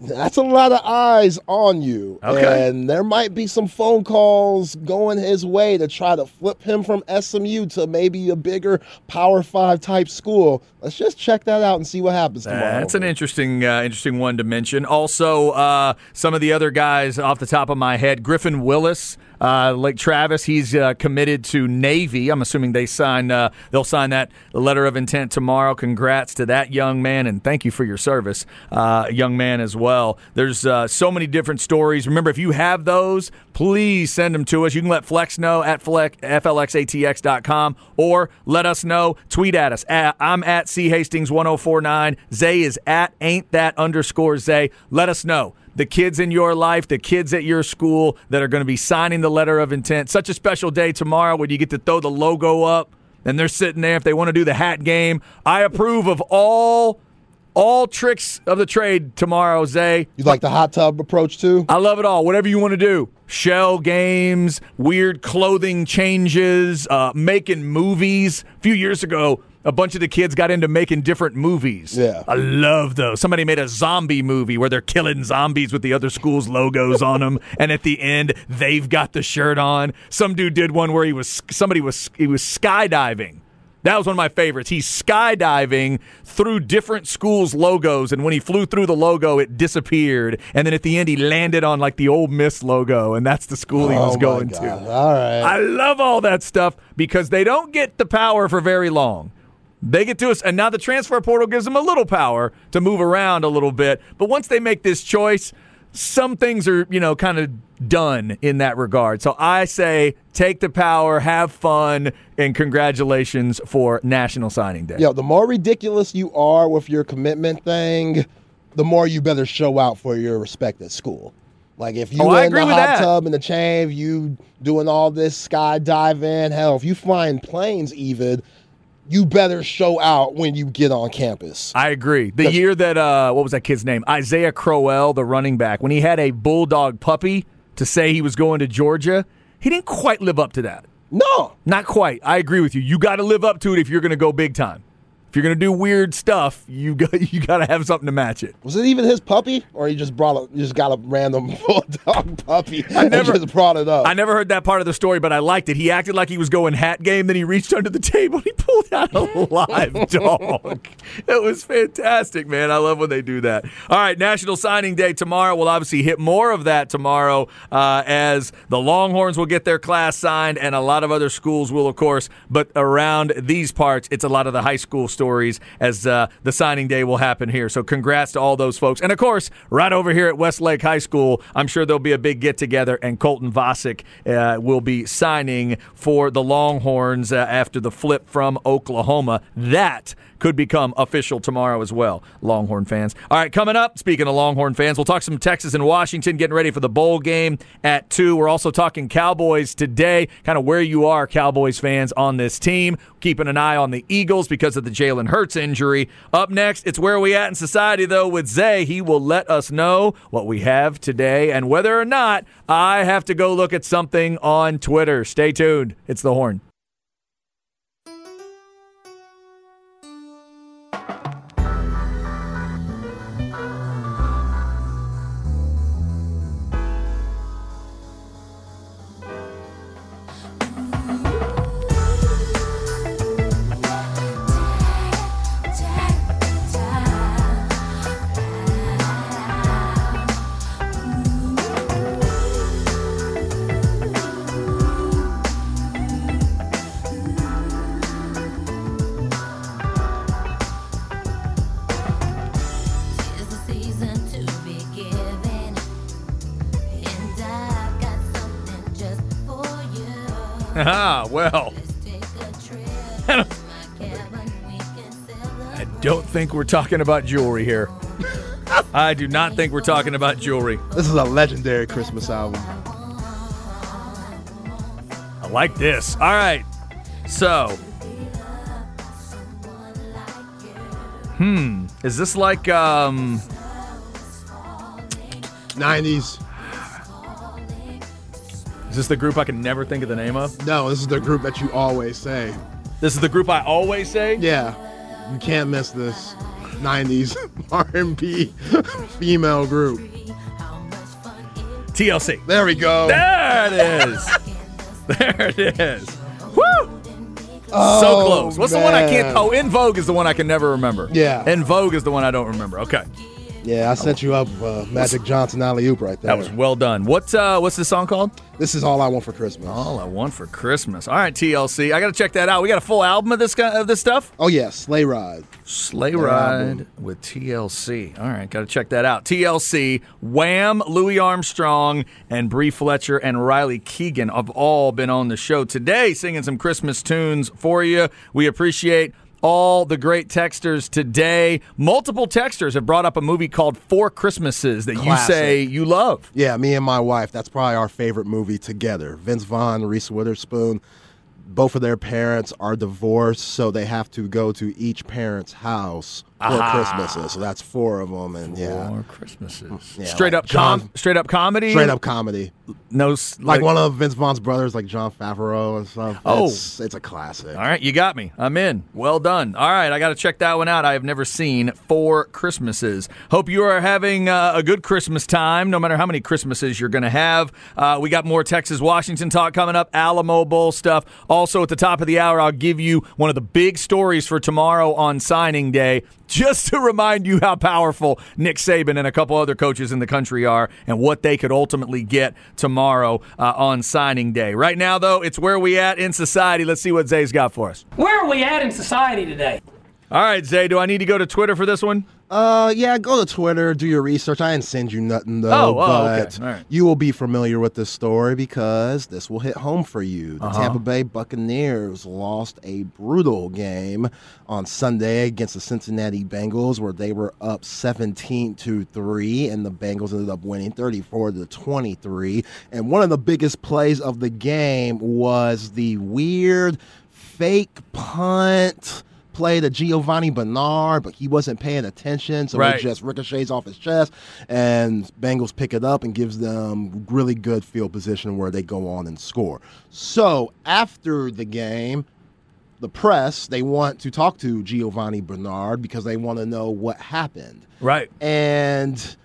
that's a lot of eyes on you. Okay. And there might be some phone calls going his way to try to flip him from SMU to maybe a bigger Power Five type school. Let's just check that out and see what happens tomorrow. That's an interesting, uh, interesting one to mention. Also, uh, some of the other guys off the top of my head: Griffin Willis, uh, Lake Travis. He's uh, committed to Navy. I'm assuming they sign. Uh, they'll sign that letter of intent tomorrow. Congrats to that young man, and thank you for your service, uh, young man as well. There's uh, so many different stories. Remember, if you have those, please send them to us. You can let Flex know at flex, flxatx.com or let us know. Tweet at us. At, I'm at C Hastings 1049. Zay is at ain't that underscore Zay. Let us know. The kids in your life, the kids at your school that are going to be signing the letter of intent. Such a special day tomorrow when you get to throw the logo up and they're sitting there if they want to do the hat game. I approve of all all tricks of the trade tomorrow, Zay. you like the hot tub approach too? I love it all. Whatever you want to do. Shell games, weird clothing changes, uh, making movies. A few years ago, a bunch of the kids got into making different movies. Yeah. I love those. Somebody made a zombie movie where they're killing zombies with the other school's logos on them, [LAUGHS] and at the end, they've got the shirt on. Some dude did one where he was somebody was he was skydiving. That was one of my favorites. He's skydiving through different schools' logos, and when he flew through the logo, it disappeared. And then at the end, he landed on like the Ole Miss logo, and that's the school he Oh was going God. to. All right. I love all that stuff because they don't get the power for very long. They get to us, and now the transfer portal gives them a little power to move around a little bit. But once they make this choice, some things are, you know, kind of done in that regard. So I say take the power, have fun, and congratulations for National Signing Day. Yo, the more ridiculous you are with your commitment thing, the more you better show out for your respected school. Like if you Oh, in the hot that. tub and the chain, you doing all this skydiving, hell, if you flying planes even, you better show out when you get on campus. I agree. The year that uh, what was that kid's name? Isaiah Crowell, the running back, when he had a bulldog puppy to say he was going to Georgia, he didn't quite live up to that. No. Not quite. I agree with you. You got to live up to it if you're going to go big time. If you're going to do weird stuff, you got [LAUGHS] you got to have something to match it. Was it even his puppy, or he just brought a, he just got a random [LAUGHS] bulldog puppy I never- and just brought it up? I never heard that part of the story, but I liked it. He acted like he was going hat game, then he reached under the [LAUGHS] table and he pulled out a live dog. It was fantastic, man. I love when they do that. All right, National Signing Day tomorrow. We'll obviously hit more of that tomorrow uh, as the Longhorns will get their class signed and a lot of other schools will, of course. But around these parts, it's a lot of the high school stories as uh, the signing day will happen here. So congrats to all those folks. And of course, right over here at Westlake High School, I'm sure there'll be a big get together, and Colton Vasek uh, will be signing for the Longhorns uh, after the flip from Oklahoma. That could become official tomorrow as well, Longhorn fans. All right, coming up, speaking of Longhorn fans, we'll talk some Texas and Washington getting ready for the bowl game at 2. We're also talking Cowboys today, kind of where you are, Cowboys fans, on this team. Keeping an eye on the Eagles because of the Jalen Hurts injury. Up next, it's where we at in society, though, with Zay. He will let us know what we have today and whether or not I have to go look at something on Twitter. Stay tuned. It's the horn. Ah, well, Let's take a trip to my cabin. We can I don't think we're talking about jewelry here. [LAUGHS] I do not think we're talking about jewelry. This is a legendary Christmas album. I like this. All right. So, hmm, is this like um 90s. Is this the group I can never think of the name of? No, this is the group that you always say. This is the group I always say? Yeah, you can't miss this 90s [LAUGHS] R&B female group. TLC. There we go. There it is. [LAUGHS] there it is. Woo! so Oh, close. What's the one I can't? Oh, En Vogue is the one I can never remember. Yeah. En Vogue is the one I don't remember. Okay. Yeah, I set you up uh, Magic Johnson alley oop right there. That was well done. What uh what's this song called? This is all I want for Christmas. All I want for Christmas. All right, TLC. I got to check that out. We got a full album of this guy, of this stuff. Oh yeah, Sleigh Ride. Sleigh Their Ride album. with TLC. All right, got to check that out. TLC, Wham, Louis Armstrong, and Bree Fletcher and Riley Keegan have all been on the show today singing some Christmas tunes for you. We appreciate all the great texters today. Multiple texters have brought up a movie called Four Christmases that you say you love. Yeah, me and my wife. That's probably our favorite movie together. Vince Vaughn, Reese Witherspoon. Both of their parents are divorced, so they have to go to each parent's house for Christmases. So that's four of them, and yeah, Four Christmases. Yeah, straight like up com- straight up comedy. straight up comedy. No s- Like, one of Vince Vaughn's brothers, like Jon Favreau and stuff. Oh. it's, it's a classic. All right, you got me. I'm in. Well done. All right, I got to check that one out. I have never seen Four Christmases. Hope you are having uh, a good Christmas time, no matter how many Christmases you're going to have. Uh, we got more Texas Washington talk coming up, Alamo Bowl stuff. Also, at the top of the hour, I'll give you one of the big stories for tomorrow on signing day, just to remind you how powerful Nick Saban and a couple other coaches in the country are and what they could ultimately get tomorrow uh, on signing day. Right now, though, it's where we at in society. Let's see what Zay's got for us. Where are we at in society today? All right, Zay, do I need to go to Twitter for this one? Uh, yeah, go to Twitter, do your research. I didn't send you nothing though, Oh, oh, okay. but All right. you will be familiar with this story because this will hit home for you. Uh-huh. The Tampa Bay Buccaneers lost a brutal game on Sunday against the Cincinnati Bengals, where they were up 17 to three, and the Bengals ended up winning 34 to 23. And one of the biggest plays of the game was the weird fake punt play to Giovani Bernard, but he wasn't paying attention, so Right. it just ricochets off his chest, and Bengals pick it up and gives them really good field position where they go on and score. So after the game, the press they want to talk to Giovani Bernard because they want to know what happened Right. and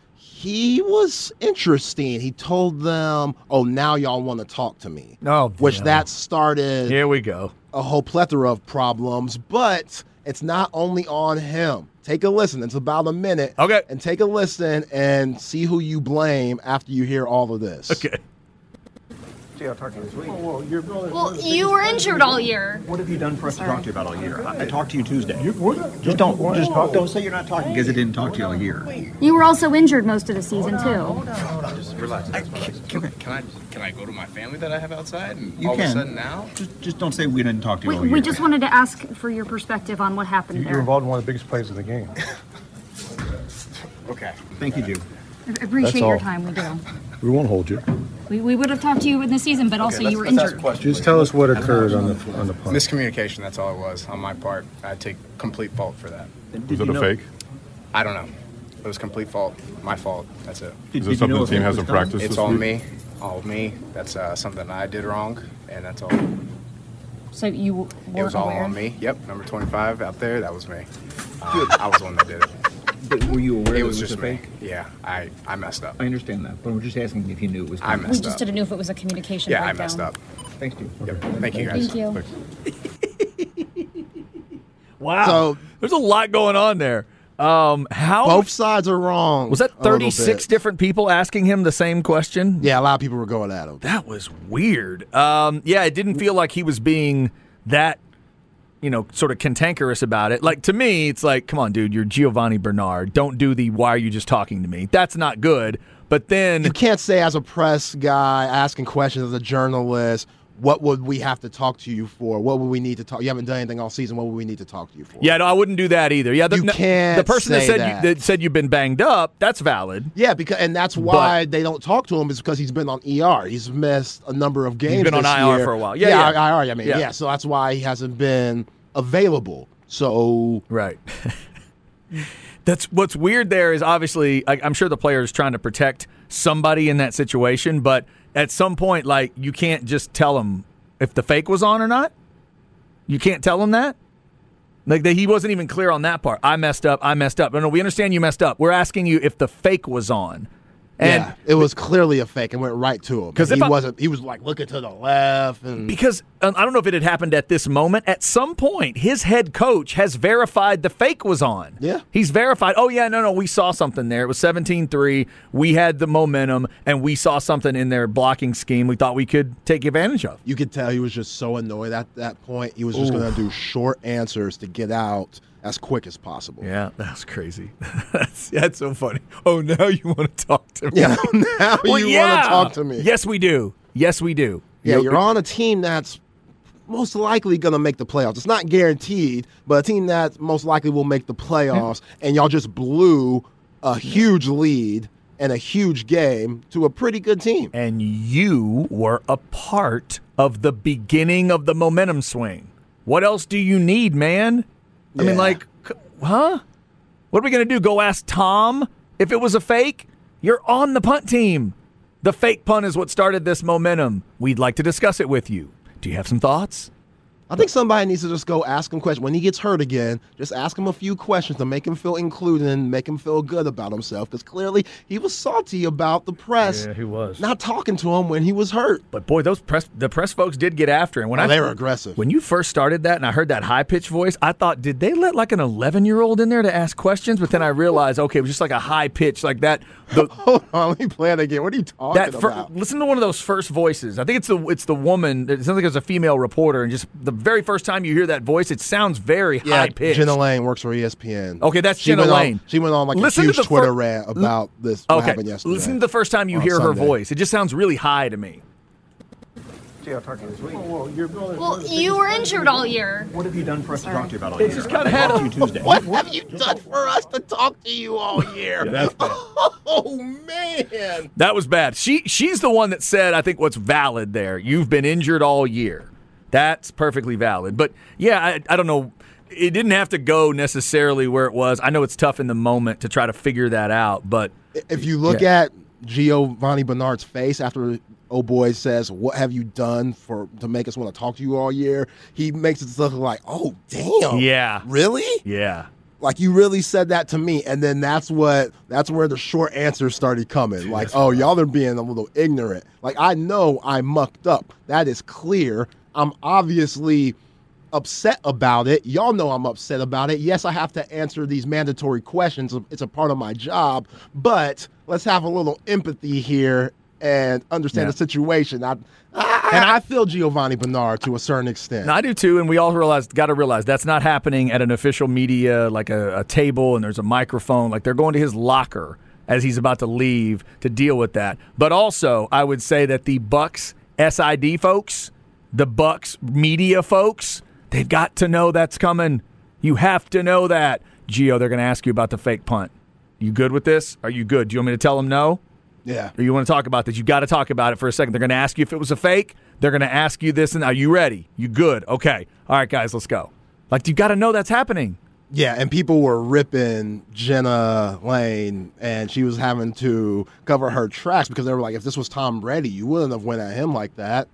he was interesting. He told them, "Oh, now y'all want to talk to me." Oh, which yeah. that started Here we go. a whole plethora of problems. But it's not only on him. Take a listen. It's about a minute. Okay. and take a listen and see who you blame after you hear all of this. Okay. Oh, well, you were injured all year. What have you done for us to talk to you about all year? I, I talked to you Tuesday. Just don't just talk, don't say you're not talking because I didn't talk to you all year. You were also injured most of the season, too. Hold on, hold Relax. I, can, can I can I go to my family that I have outside? And You all can. of a sudden now? Just, just don't say we didn't talk to you We, all we just wanted to ask for your perspective on what happened You- there. You're involved in one of the biggest plays of the game. [LAUGHS] Okay. Thank you, Jim. I appreciate That's your all. time. We do. We won't hold you. We, we would have talked to you in the season, but also you were injured. Just tell us what occurred on the on the punt. Miscommunication. That's all it was on my part. I take complete fault for that. Was it a fake? I don't know. It was complete fault. My fault. That's it. Did- Is it did you something know the team hasn't practiced It's this all week? me. All me. That's uh, something I did wrong, and that's all. So you were It was all aware. on me. Yep, number 25 out there. That was me. Uh, I was the one that did it. But were you aware It was it was just a me. fake? Yeah, I, I messed up. I understand that, but I'm just asking if you knew it was. I coming. We just up. didn't know if it was a communication Yeah, I messed up. Thanks, dude. Yep. Thank you guys. Thank you. [LAUGHS] Wow. So- There's a lot going on there. Um, how Both sides are wrong. was that? 36 different people asking him the same question. Yeah, a lot of people were going at him. That was weird. Um, yeah, it didn't feel like he was being that, you know, sort of cantankerous about it. Like to me, it's like, come on, dude, you're Giovani Bernard. Don't do the why are you just talking to me? That's not good. But then You can't say as a press guy asking questions as a journalist, what would we have to talk to you for? What would we need to talk? You haven't done anything all season. What would we need to talk to you for? Yeah, no, I wouldn't do that either. Yeah, the, You can't the person that said that. You, that said you've been banged up. That's valid. Yeah, because and that's why they don't talk to him is because he's been on ER. He's missed a number of games. He's been on this IR for a while. Yeah, yeah. IR. I mean, Yeah. yeah. So that's why he hasn't been available. So Right. [LAUGHS] That's what's weird. There is obviously, I, I'm sure the player is trying to protect somebody in that situation, but at some point, like you can't just tell him if the fake was on or not. You can't tell him that. Like that, he wasn't even clear on that part. I messed up. I messed up. No, no, we understand you messed up. We're asking you if the fake was on. And yeah, it was clearly a fake and went right to him. 'Cause he I- wasn't. He was like looking to the left and because um, I don't know if it had happened at this moment. At some point, his head coach has verified the fake was on. Yeah. He's verified, oh, yeah, no, no, we saw something there. It was 17 3. We had the momentum, and we saw something in their blocking scheme we thought we could take advantage of. you could tell he was just so annoyed at that point. He was just going to do short answers to get out as quick as possible. Yeah, [LAUGHS] that's crazy. [LAUGHS] that's, that's so funny. Oh, now you want to talk to me? Yeah, [LAUGHS] now Well, you yeah. want to talk to me. Yes, we do. Yes, we do. Yeah, you're on a team that's most likely going to make the playoffs. It's not guaranteed, but a team that most likely will make the playoffs, and y'all just blew a huge lead and a huge game to a pretty good team. and you were a part of the beginning of the momentum swing. What else do you need, man? I mean, like, huh? What are we going to do? Go ask Tom if it was a fake? You're on the punt team. The fake punt is what started this momentum. We'd like to discuss it with you. Do you have some thoughts? I think somebody needs to just go ask him questions. When he gets hurt again, just ask him a few questions to make him feel included and make him feel good about himself. Because clearly he was salty about the press Yeah, he was. not talking to him when he was hurt. But boy, those press the press folks did get after him. When Oh, I they were aggressive. When you first started that, and I heard that high pitched voice, I thought, did they let like an eleven year old in there to ask questions? But then I realized, okay, it was just like a high pitch, like that. The, [LAUGHS] Hold on, let me play it again. What are you talking that fir- about? listen to one of those first voices. I think it's the it's the woman. It sounds like it's a female reporter, and just the very first time you hear that voice, it sounds very Yeah, high pitched. Jenna Laine works for ESPN. Okay, that's she Jenna went on- Laine. she went on like Listen a to huge the Twitter fir- rant about this. What Okay, happened yesterday? listen to the first time you on hear her voice. It just sounds really high to me. Jay, I'll talk to you. Well, you were injured all year. What have you done for us to talk to you about all It's year? just kinda I had a- to you Tuesday. What have you done for us to talk to you all [LAUGHS] year? that's bad. [LAUGHS] Oh man! That was bad. She she's the one that said I think what's valid there. You've been injured all year. That's perfectly valid. But yeah, I, I don't know. It didn't have to go necessarily where it was. I know it's tough in the moment to try to figure that out, but If you look Yeah. at Giovani Bernard's face after oh boy says, "What have you done for to make us want to talk to you all year?" He makes it look like, "Oh damn, Yeah. really." yeah. Like you really said that to me, and then that's what that's where the short answers started coming. Like, oh, y'all are being a little ignorant. Like I know I mucked up. That is clear. I'm obviously upset about it. Y'all know I'm upset about it. Yes, I have to answer these mandatory questions. It's a part of my job. But let's have a little empathy here and understand Yeah. the situation. I, I, and I feel Giovani Bernard to a certain extent. I do too, and we all realize got to realize that's not happening at an official media like a, a table and there's a microphone. Like they're going to his locker as he's about to leave to deal with that. But also, I would say that the Bucs SID folks, the Bucs media folks, they've got to know that's coming. You have to know that. Gio, they're going to ask you about the fake punt. You good with this? Are you good? Do you want me to tell them no? Yeah. Or you want to talk about this? You've got to talk about it for a second. They're going to ask you if it was a fake. They're going to ask you this, and are you ready? You good? Okay. All right, guys, let's go. Like you got to know that's happening. Yeah, and people were ripping Jenna Laine, and she was having to cover her tracks because they were like, if this was Tom Brady, you wouldn't have went at him like that.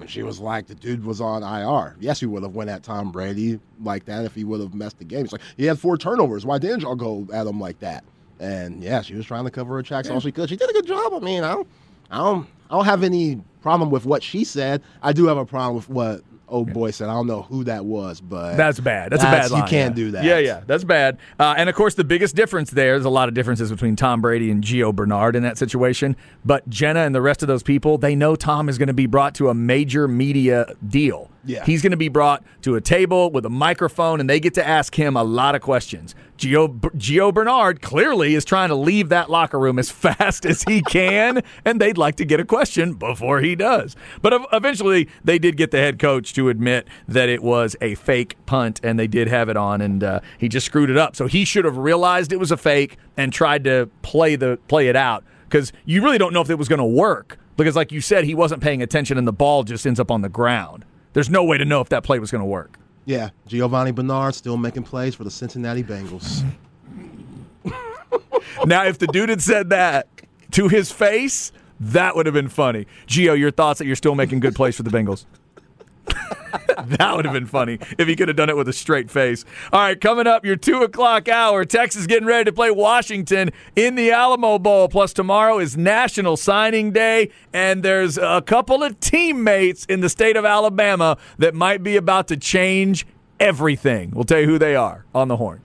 And she was like, the dude was on IR. Yes, you would have went at Tom Brady like that if he would have messed the game. It's like he had four turnovers. Why didn't y'all go at him like that? And yeah, she was trying to cover her tracks all she could. She did a good job. I mean, I don't, I don't, I don't have any problem with what she said. I do have a problem with what old boy said. I don't know who that was, but That's bad. That's, a bad line. You can't yeah. do that. Yeah, yeah, that's bad. Uh, and of course, the biggest difference there, there's a lot of differences between Tom Brady and Gio Bernard in that situation. But Jenna and the rest of those people, they know Tom is going to be brought to a major media deal. Yeah. He's going to be brought to a table with a microphone, and they get to ask him a lot of questions. Gio, Gio Bernard clearly is trying to leave that locker room as [LAUGHS] fast as he can, and they'd like to get a question before he does. But eventually, they did get the head coach to admit that it was a fake punt, and they did have it on, and uh, he just screwed it up. So he should have realized it was a fake and tried to play the play it out because you really don't know if it was going to work because, like you said, he wasn't paying attention, and the ball just ends up on the ground. There's no way to know if that play was going to work. Yeah, Giovani Bernard still making plays for the Cincinnati Bengals. [LAUGHS] now, if the dude had said that to his face, that would have been funny. Gio, your thoughts that you're still making good plays for the Bengals? That would have been funny if he could have done it with a straight face. All right, coming up, your two o'clock hour. Texas getting ready to play Washington in the Alamo Bowl. Plus, tomorrow is National Signing Day, and there's a couple of teammates in the state of Alabama that might be about to change everything. We'll tell you who they are on the horn.